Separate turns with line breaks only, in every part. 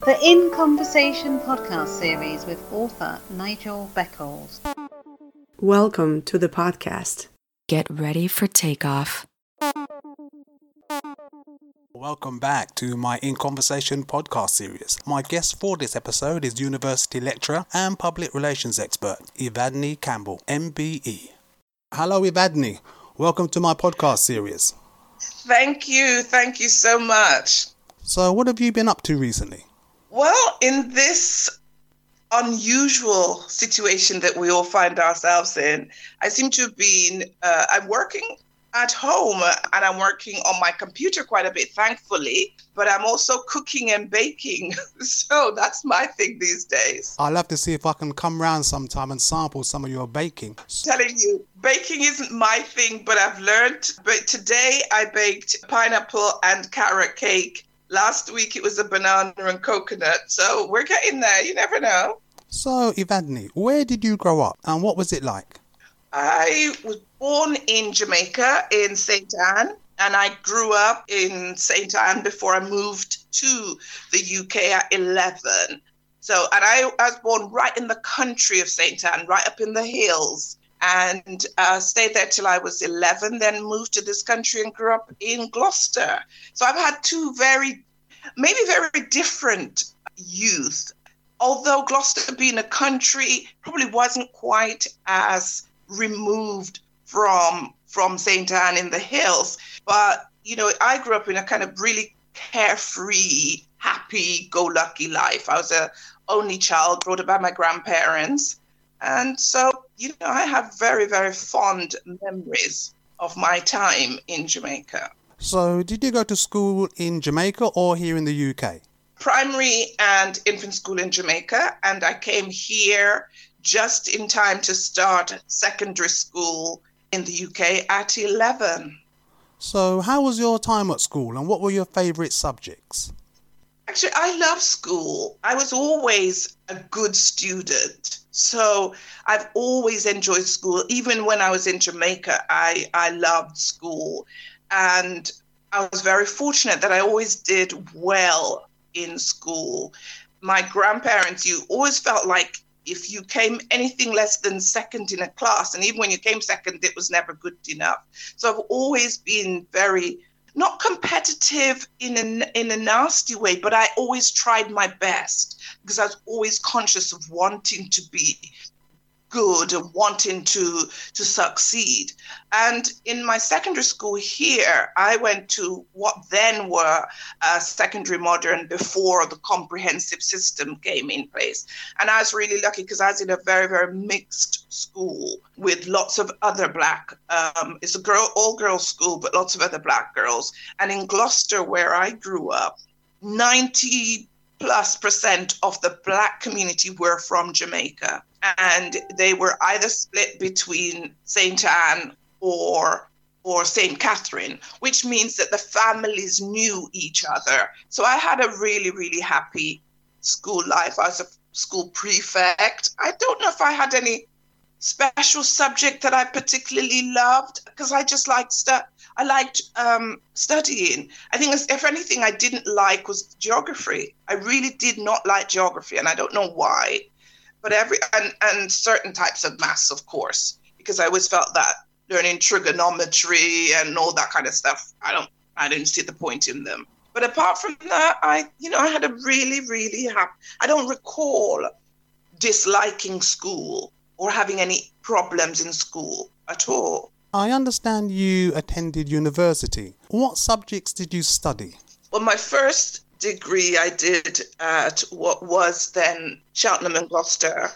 The In Conversation podcast series with author Nigel Beckles.
Welcome to the podcast.
Get ready for takeoff.
Welcome back to my In Conversation podcast series. My guest for this episode is university lecturer and public relations expert Evadney Campbell, MBE. Hello, Evadney. Welcome to my podcast series.
Thank you. Thank you so much.
So, what have you been up to recently?
Well, in this unusual situation that we all find ourselves in, I seem to have been, uh, I'm working at home and I'm working on my computer quite a bit, thankfully, but I'm also cooking and baking. so that's my thing these days.
I'll have to see if I can come round sometime and sample some of your baking.
I'm telling you, baking isn't my thing, but I've learned. But today I baked pineapple and carrot cake Last week it was a banana and coconut. So we're getting there. You never know.
So, Evadney, where did you grow up and what was it like?
I was born in Jamaica in St. Ann and I grew up in St. Ann before I moved to the UK at 11. So, and I, I was born right in the country of St. Ann, right up in the hills and uh, stayed there till I was 11, then moved to this country and grew up in Gloucester. So I've had two very, maybe very different youth. Although Gloucester being a country probably wasn't quite as removed from from St. Ann in the hills, but you know, I grew up in a kind of really carefree, happy-go-lucky life. I was a only child, brought up by my grandparents, and so you know, I have very, very fond memories of my time in Jamaica.
So, did you go to school in Jamaica or here in the UK?
Primary and infant school in Jamaica, and I came here just in time to start secondary school in the UK at 11.
So, how was your time at school and what were your favourite subjects?
Actually, I love school. I was always a good student. So I've always enjoyed school. Even when I was in Jamaica, I, I loved school. And I was very fortunate that I always did well in school. My grandparents, you always felt like if you came anything less than second in a class, and even when you came second, it was never good enough. So I've always been very not competitive in a, in a nasty way, but I always tried my best because I was always conscious of wanting to be good and wanting to to succeed. And in my secondary school here, I went to what then were uh, secondary modern before the comprehensive system came in place. And I was really lucky because I was in a very very mixed school with lots of other black. Um, it's a girl all girls school, but lots of other black girls. And in Gloucester, where I grew up, ninety plus percent of the black community were from Jamaica and they were either split between St. Ann or or St. Catherine, which means that the families knew each other. So I had a really, really happy school life. I was a school prefect. I don't know if I had any special subject that I particularly loved because I just liked I liked um, studying. I think if anything I didn't like was geography. I really did not like geography, and I don't know why but every and, and certain types of maths, of course, because I always felt that learning trigonometry and all that kind of stuff, I don't I didn't see the point in them. But apart from that, I you know I had a really really happy. I don't recall disliking school or having any problems in school at all.
I understand you attended university. What subjects did you study?
Well, my first degree I did at what was then Cheltenham and Gloucester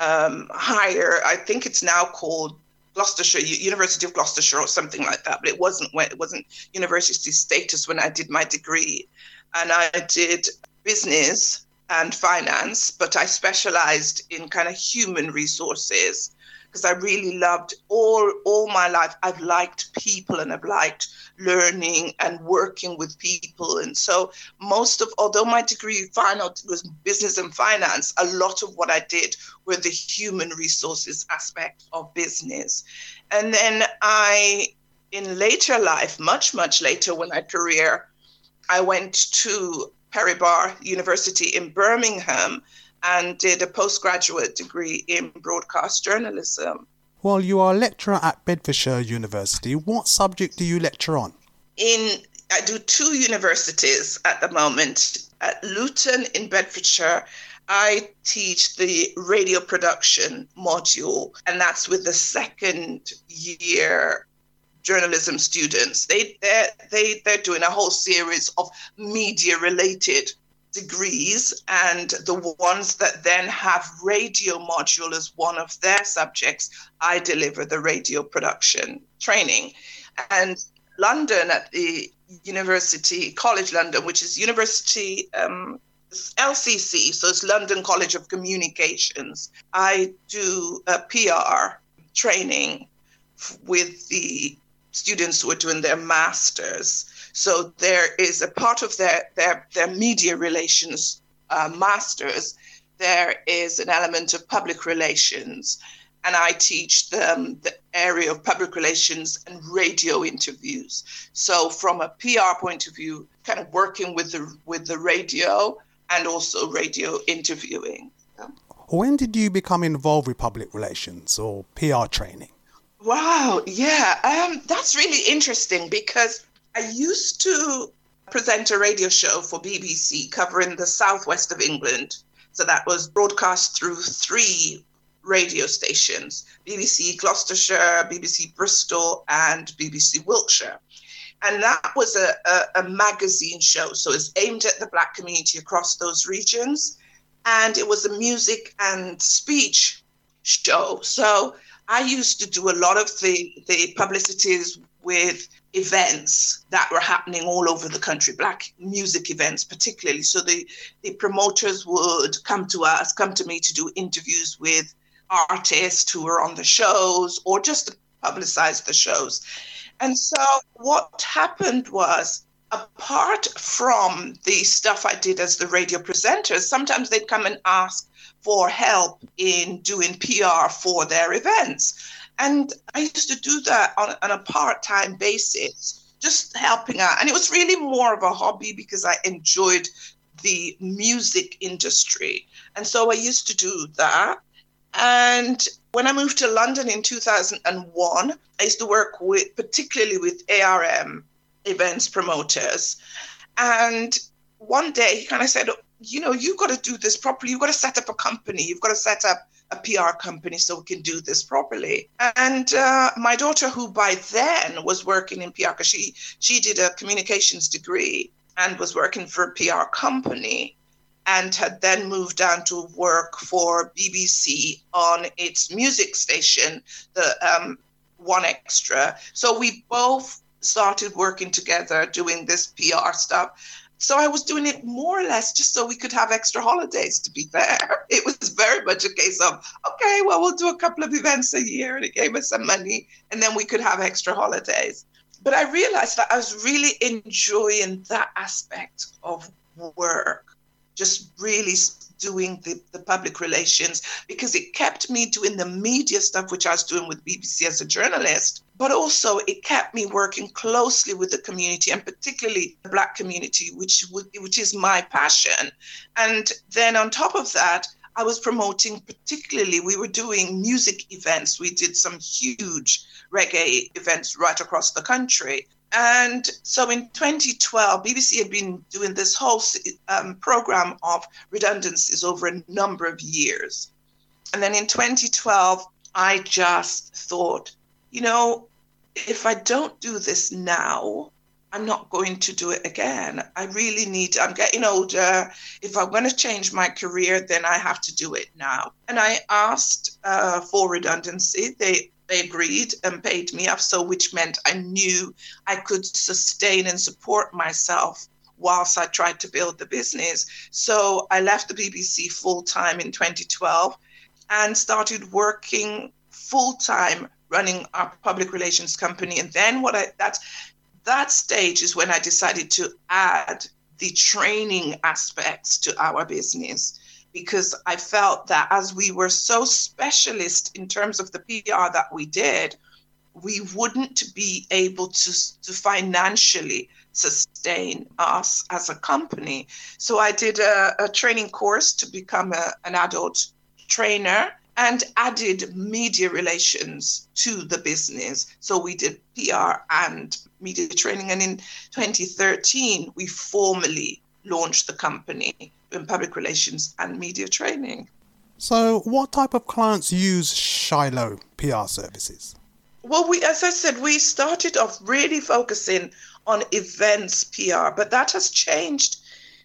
um, higher. I think it's now called Gloucestershire University of Gloucestershire or something like that, but it wasn't when it wasn't university status when I did my degree, and I did business and finance, but I specialized in kind of human resources because I really loved all all my life. I've liked people and I've liked learning and working with people. And so most of although my degree final was business and finance, a lot of what I did were the human resources aspect of business. And then I in later life, much, much later when I career, I went to Bar University in Birmingham and did a postgraduate degree in broadcast journalism.
While you are a lecturer at Bedfordshire University, what subject do you lecture on?
In I do two universities at the moment. At Luton in Bedfordshire, I teach the radio production module, and that's with the second year journalism students. They they're, they they're doing a whole series of media related degrees, and the ones that then have radio module as one of their subjects, I deliver the radio production training. And London at the University College London, which is University um, LCC, so it's London College of Communications. I do a PR training with the students who are doing their masters. So there is a part of their their, their media relations uh, masters. There is an element of public relations, and I teach them the area of public relations and radio interviews. So from a PR point of view, kind of working with the with the radio and also radio interviewing.
When did you become involved with public relations or PR training?
Wow, yeah, um, that's really interesting because I used to present a radio show for BBC covering the southwest of England. So that was broadcast through three radio stations BBC Gloucestershire, BBC Bristol, and BBC Wiltshire. And that was a, a, a, magazine show. So it's aimed at the Black community across those regions. And it was a music and speech show. So I used to do a lot of the, the publicities with events that were happening all over the country, black music events particularly. So the, the promoters would come to us, come to me to do interviews with artists who were on the shows or just to publicize the shows. And so what happened was apart from the stuff I did as the radio presenter, sometimes they'd come and ask for help in doing PR for their events. And I used to do that on, on a part time basis, just helping out. And it was really more of a hobby because I enjoyed the music industry. And so I used to do that. And when I moved to London in 2001, I used to work with, particularly with ARM events promoters. And one day he kind of said, you know, you've got to do this properly. You've got to set up a company. You've got to set up a PR company so we can do this properly. And uh, my daughter, who by then was working in PR, because she she did a communications degree and was working for a PR company, and had then moved down to work for BBC on its music station, the um, 1Xtra. So we both started working together doing this PR stuff. So I was doing it more or less just so we could have extra holidays, to be fair. It was very much a case of, okay, well, we'll do a couple of events a year and it gave us some money and then we could have extra holidays. But I realized that I was really enjoying that aspect of work just really doing the, the public relations because it kept me doing the media stuff, which I was doing with BBC as a journalist. But also, it kept me working closely with the community and particularly the Black community, which, which is my passion. And then on top of that, I was promoting, particularly, we were doing music events. We did some huge reggae events right across the country. And so in 2012, BBC had been doing this whole um, program of redundancies over a number of years. And then in 2012, I just thought, you know, if I don't do this now, I'm not going to do it again. I really need, I'm getting older. If I'm going to change my career, then I have to do it now. And I asked uh, for redundancy. They they agreed and paid me up, so which meant I knew I could sustain and support myself whilst I tried to build the business. So I left the BBC full time in 2012 and started working full time running our public relations company. And then what I that that stage is when I decided to add the training aspects to our business because I felt that as we were so specialist in terms of the PR that we did, we wouldn't be able to, to financially sustain us as a company. So I did a, a training course to become a, an adult trainer and added media relations to the business. So we did PR and media training. And in 2013, we formally launched the company in public relations and media training.
So, what type of clients use Shiloh PR services?
Well, we, as I said, we started off really focusing on events PR, but that has changed.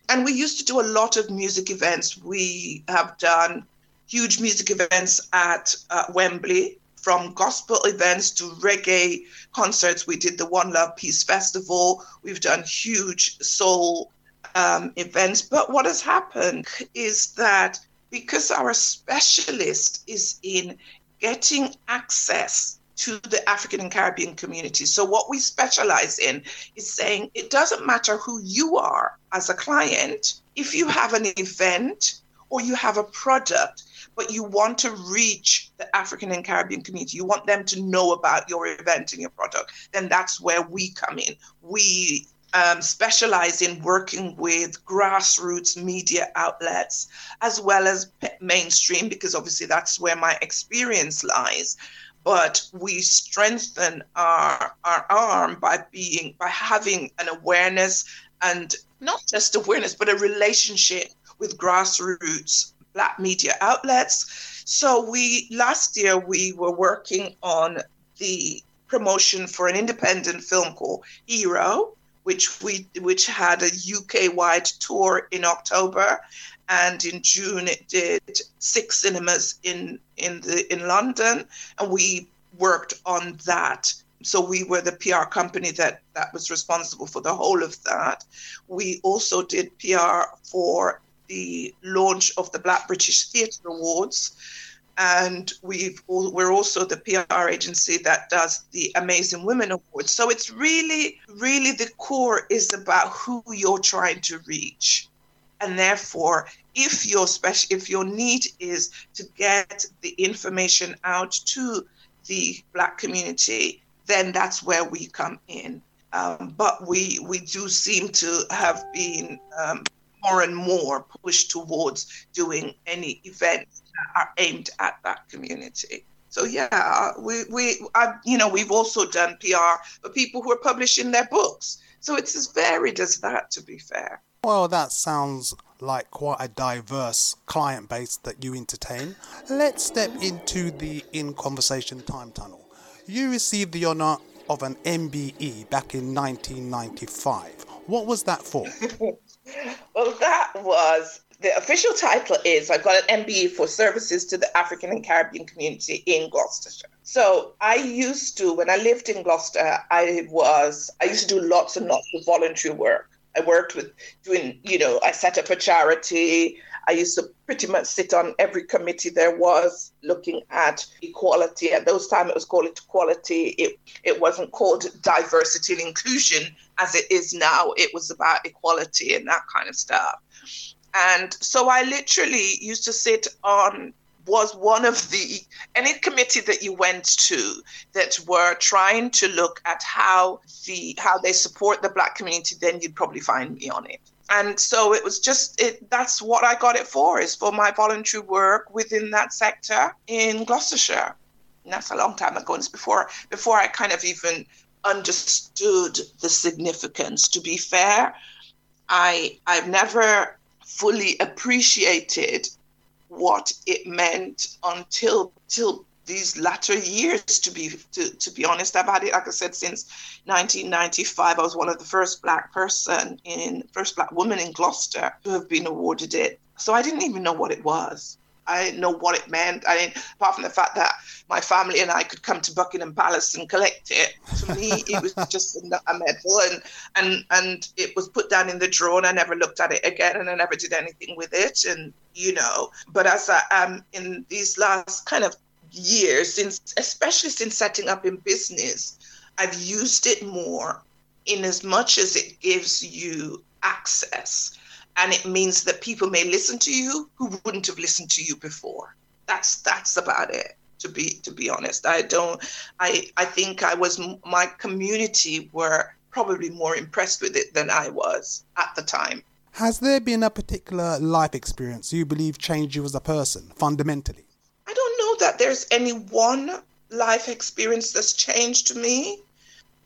And we used to do a lot of music events. We have done huge music events at uh, Wembley, from gospel events to reggae concerts. We did the One Love Peace Festival. We've done huge soul um, events. But what has happened is that because our specialist is in getting access to the African and Caribbean community. So, what we specialize in is saying it doesn't matter who you are as a client, if you have an event or you have a product, but you want to reach the African and Caribbean community, you want them to know about your event and your product, then that's where we come in. We um, specialize in working with grassroots media outlets as well as mainstream, because obviously that's where my experience lies. But we strengthen our, our arm by being by having an awareness and not just awareness, but a relationship with grassroots black media outlets. So we last year we were working on the promotion for an independent film called Hero, which we which had a UK wide tour in October, and in June it did six cinemas in in the in London, and we worked on that. So we were the PR company that that was responsible for the whole of that. We also did PR for the launch of the Black British Theatre Awards, and we've we're also the PR agency that does the Amazing Women Awards. So it's really, really the core is about who you're trying to reach, and therefore, if your special, if your need is to get the information out to the Black community, then that's where we come in. Um, but we we do seem to have been um, more and more pushed towards doing any events are aimed at that community. So yeah, uh, we we I, you know we've also done PR for people who are publishing their books. So it's as varied as that, to be fair.
Well, that sounds like quite a diverse client base that you entertain. Let's step into the In Conversation Time Tunnel. You received the honour of an MBE back in 1995. What was that for?
well, that was the official title is I've got an MBE for services to the African and Caribbean community in Gloucestershire. So I used to, when I lived in Gloucester, I was I used to do lots and lots of voluntary work. I worked with doing, you know, I set up a charity. I used to pretty much sit on every committee there was looking at equality. At those times, it was called equality. It it wasn't called diversity and inclusion as it is now. It was about equality and that kind of stuff. And so I literally used to sit on was one of the any committee that you went to that were trying to look at how the how they support the black community then you'd probably find me on it. And so it was just it that's what i got it for is for my voluntary work within that sector in gloucestershire. And that's a long time ago it's before before i kind of even understood the significance. To be fair i i've never fully appreciated what it meant until till these latter years to be to, to be honest. I've had it like i said since 1995 i was one of the first black person in first black woman in gloucester to have been awarded it. So i didn't even know what it was I didn't know what it meant. I didn't, apart from the fact that my family and I could come to Buckingham Palace and collect it. To me, it was just a medal, and and and it was put down in the drawer, and I never looked at it again, and I never did anything with it, and you know. But as I am in these last kind of years, since especially since setting up in business, I've used it more in as much as it gives you access and it means that people may listen to you who wouldn't have listened to you before. That's that's about it. To be to be honest, I don't. I I think I was my community were probably more impressed with it than I was at the time.
Has there been a particular life experience you believe changed you as a person fundamentally?
I don't know that there's any one life experience that's changed me.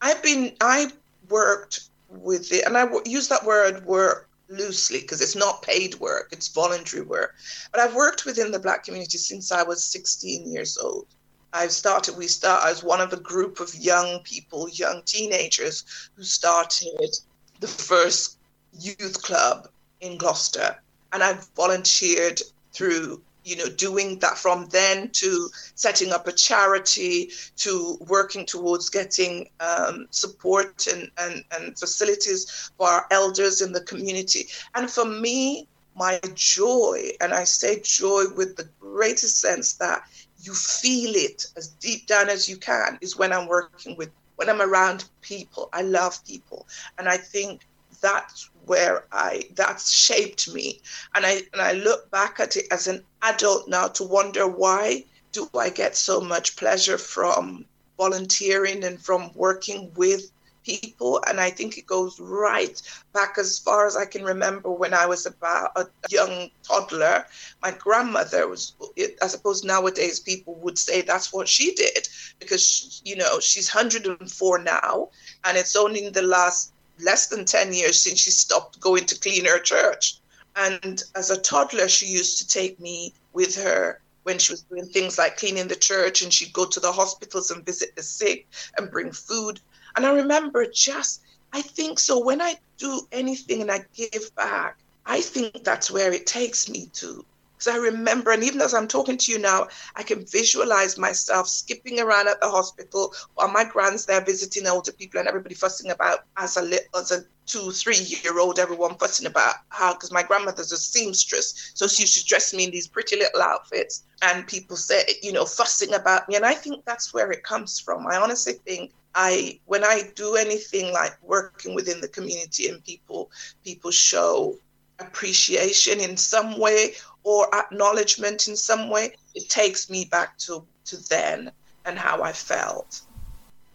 I've been I worked with it, and I use that word work loosely because it's not paid work, it's voluntary work. But I've worked within the black community since I was 16 years old. I've started, we start as one of a group of young people, young teenagers who started the first youth club in Gloucester. And I've volunteered through you know, doing that from then to setting up a charity to working towards getting um, support and, and, and facilities for our elders in the community. And for me, my joy, and I say joy with the greatest sense that you feel it as deep down as you can, is when I'm working with, when I'm around people. I love people. And I think that's where I that's shaped me. And I and I look back at it as an adult now to wonder why do I get so much pleasure from volunteering and from working with people and i think it goes right back as far as i can remember when i was about a young toddler my grandmother was i suppose nowadays people would say that's what she did because you know she's 104 now and it's only in the last less than 10 years since she stopped going to clean her church. And as a toddler, she used to take me with her when she was doing things like cleaning the church, and she'd go to the hospitals and visit the sick and bring food. And I remember just, I think so, when I do anything and I give back, I think that's where it takes me to. Because I remember, and even as I'm talking to you now, I can visualize myself skipping around at the hospital while my grand's there visiting older people and everybody fussing about as a as a two, three year old, everyone fussing about how, because my grandmother's a seamstress. So she used to dress me in these pretty little outfits. And people say, you know, fussing about me. And I think that's where it comes from. I honestly think I, when I do anything like working within the community and people, people show appreciation in some way or acknowledgement in some way, it takes me back to, to then and how I felt.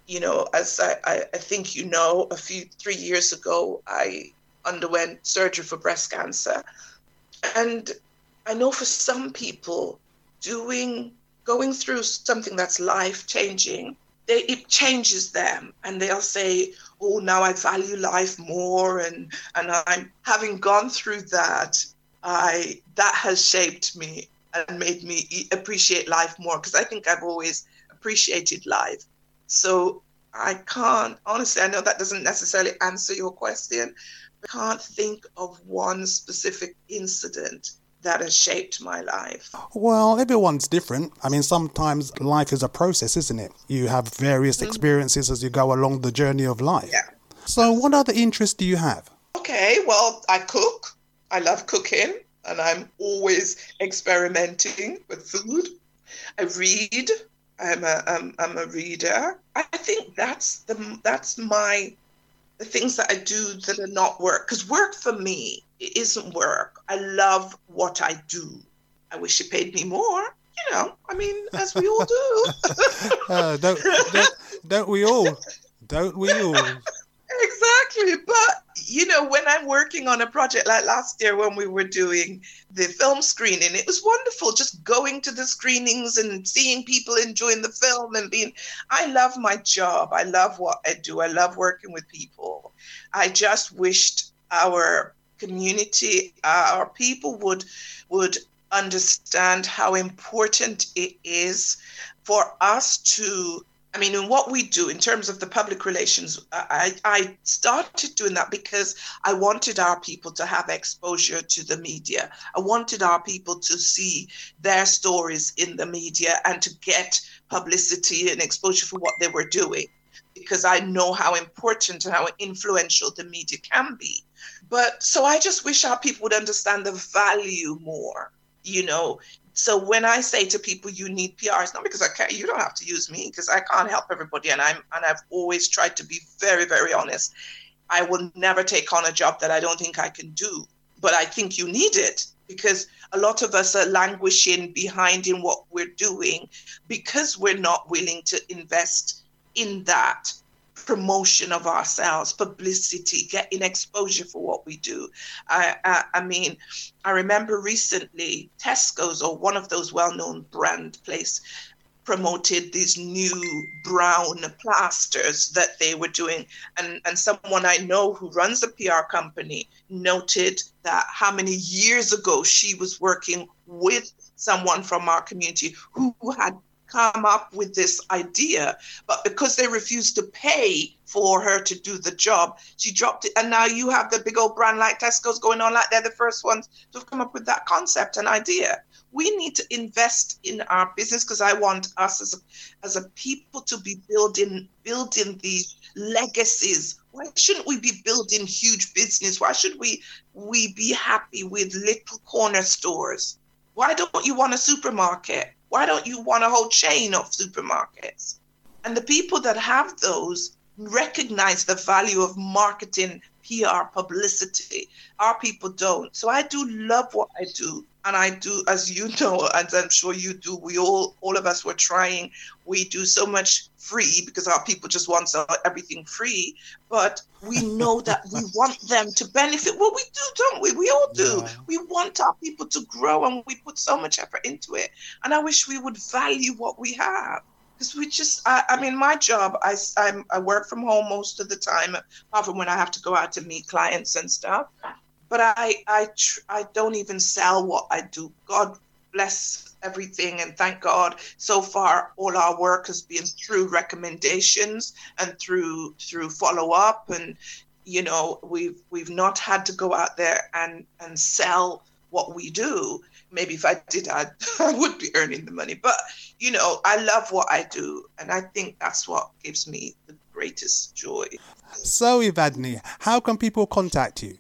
You know, as I, I, I think you know, a few three years ago, I underwent surgery for breast cancer. And I know for some people, doing going through something that's life changing, they, it changes them and they'll say, oh, now I value life more. And, and I'm having gone through that, I that has shaped me and made me appreciate life more because I think I've always appreciated life. So I can't honestly. I know that doesn't necessarily answer your question. I can't think of one specific incident that has shaped my life?
Well, everyone's different. I mean, sometimes life is a process, isn't it? You have various mm-hmm. experiences as you go along the journey of life.
Yeah.
So, what other interests do you have?
Okay, well, I cook. I love cooking and I'm always experimenting with food. I read. I'm a, I'm a reader. I think that's the that's my the things that I do that are not work. Because work for me isn't work. I love what I do. I wish it paid me more. You know, I mean, as we all do.
uh, don't, don't, don't we all? Don't we all?
Exactly. But, you know, when I'm working on a project like last year when we were doing the film screening, it was wonderful just going to the screenings and seeing people enjoying the film and being. I love my job. I love what I do. I love working with people. I just wished our community, our people would would understand how important it is for us to I mean, in what we do in terms of the public relations, I, I started doing that because I wanted our people to have exposure to the media. I wanted our people to see their stories in the media and to get publicity and exposure for what they were doing because I know how important and how influential the media can be. But so I just wish our people would understand the value more. You know, so when I say to people, you need PR, it's not because I can't, you don't have to use me because I can't help everybody. And I'm, and I've always tried to be very, very honest. I will never take on a job that I don't think I can do, but I think you need it. because a lot of us are languishing behind in what we're doing because we're not willing to invest in that promotion of ourselves, publicity, getting exposure for what we do. I, I, I, mean, I remember recently Tesco's or one of those well-known brand place promoted these new brown plasters that they were doing. And, and someone I know who runs a PR company noted that how many years ago she was working with someone from our community who had come up with this idea, but because they refused to pay for her to do the job, she dropped it. And now you have the big old brand like Tesco's going on like they're the first ones to have come up with that concept and idea we need to invest in our business because I want us as a, as a people to be building building these legacies. Why shouldn't we be building huge business? Why should we we be happy with little corner stores? Why don't you want a supermarket? Why don't you want a whole chain of supermarkets? And the people that have those recognize the value of marketing, PR, publicity. Our people don't. So I do love what I do and I do, as you know, and I'm sure you do, we all, all of us were trying. We do so much free because our people just want everything free, but we know that we want them to benefit. Well, we do, don't we? We all do. Yeah. We want our people to grow, and we put so much effort into it. And I wish we would value what we have because we just I, I, mean my job I, I'm, I work from home most of the time from when i have to go out to meet clients and stuff but I I tr- I don't even sell what I do. God bless everything and thank God so far all our work has been through recommendations and through through follow up and you know we've we've not had to go out there and and sell what we do maybe if I did I, I would be earning the money but you know I love what I do and I think that's what gives me the greatest joy
so Evadney how can people contact you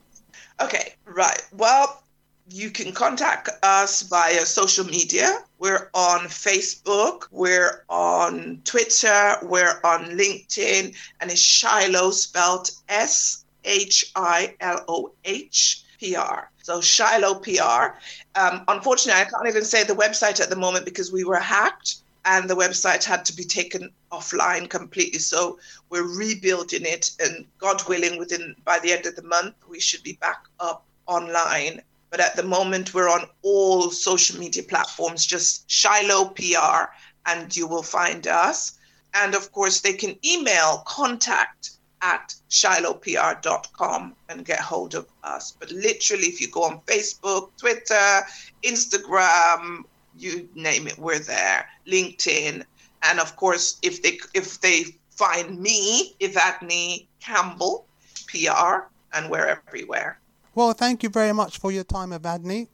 Okay, right. Well, you can contact us via social media. We're on Facebook, we're on Twitter, we're on LinkedIn, and it's Shiloh spelled S H I L O H P R. So Shiloh PR. Um, unfortunately, I can't even say the website at the moment because we were hacked and the website had to be taken offline completely. So we're rebuilding it, and God willing, within by the end of the month, we should be back up online. But at the moment, we're on all social media platforms, just Shiloh PR, and you will find us. And of course, they can email contact at shilohpr.com and get hold of us. But literally, if you go on Facebook, Twitter, Instagram, you name it, we're there. LinkedIn, and of course, if they if they find me, Evadney Campbell, PR, and we're everywhere.
Well, thank you very much for your time, Evadney.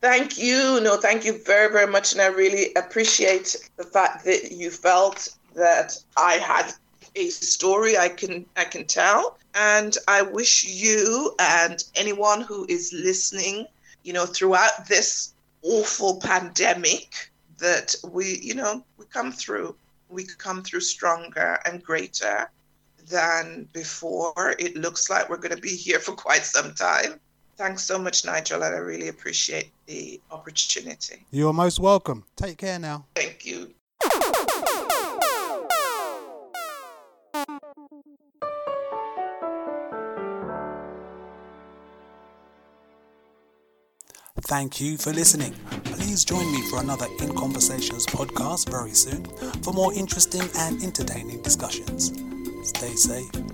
Thank you. No, thank you very, very much. And I really appreciate the fact that you felt that I had a story I can I can tell. And I wish you and anyone who is listening, you know, throughout this awful pandemic that we, you know, we come through. We come through stronger and greater than before. It looks like we're going to be here for quite some time. Thanks so much, Nigel, and I really appreciate the opportunity.
You're most welcome. Take care now.
Thank you.
Thank you for listening. Please join me for another In Conversations podcast very soon for more interesting and entertaining discussions. Stay safe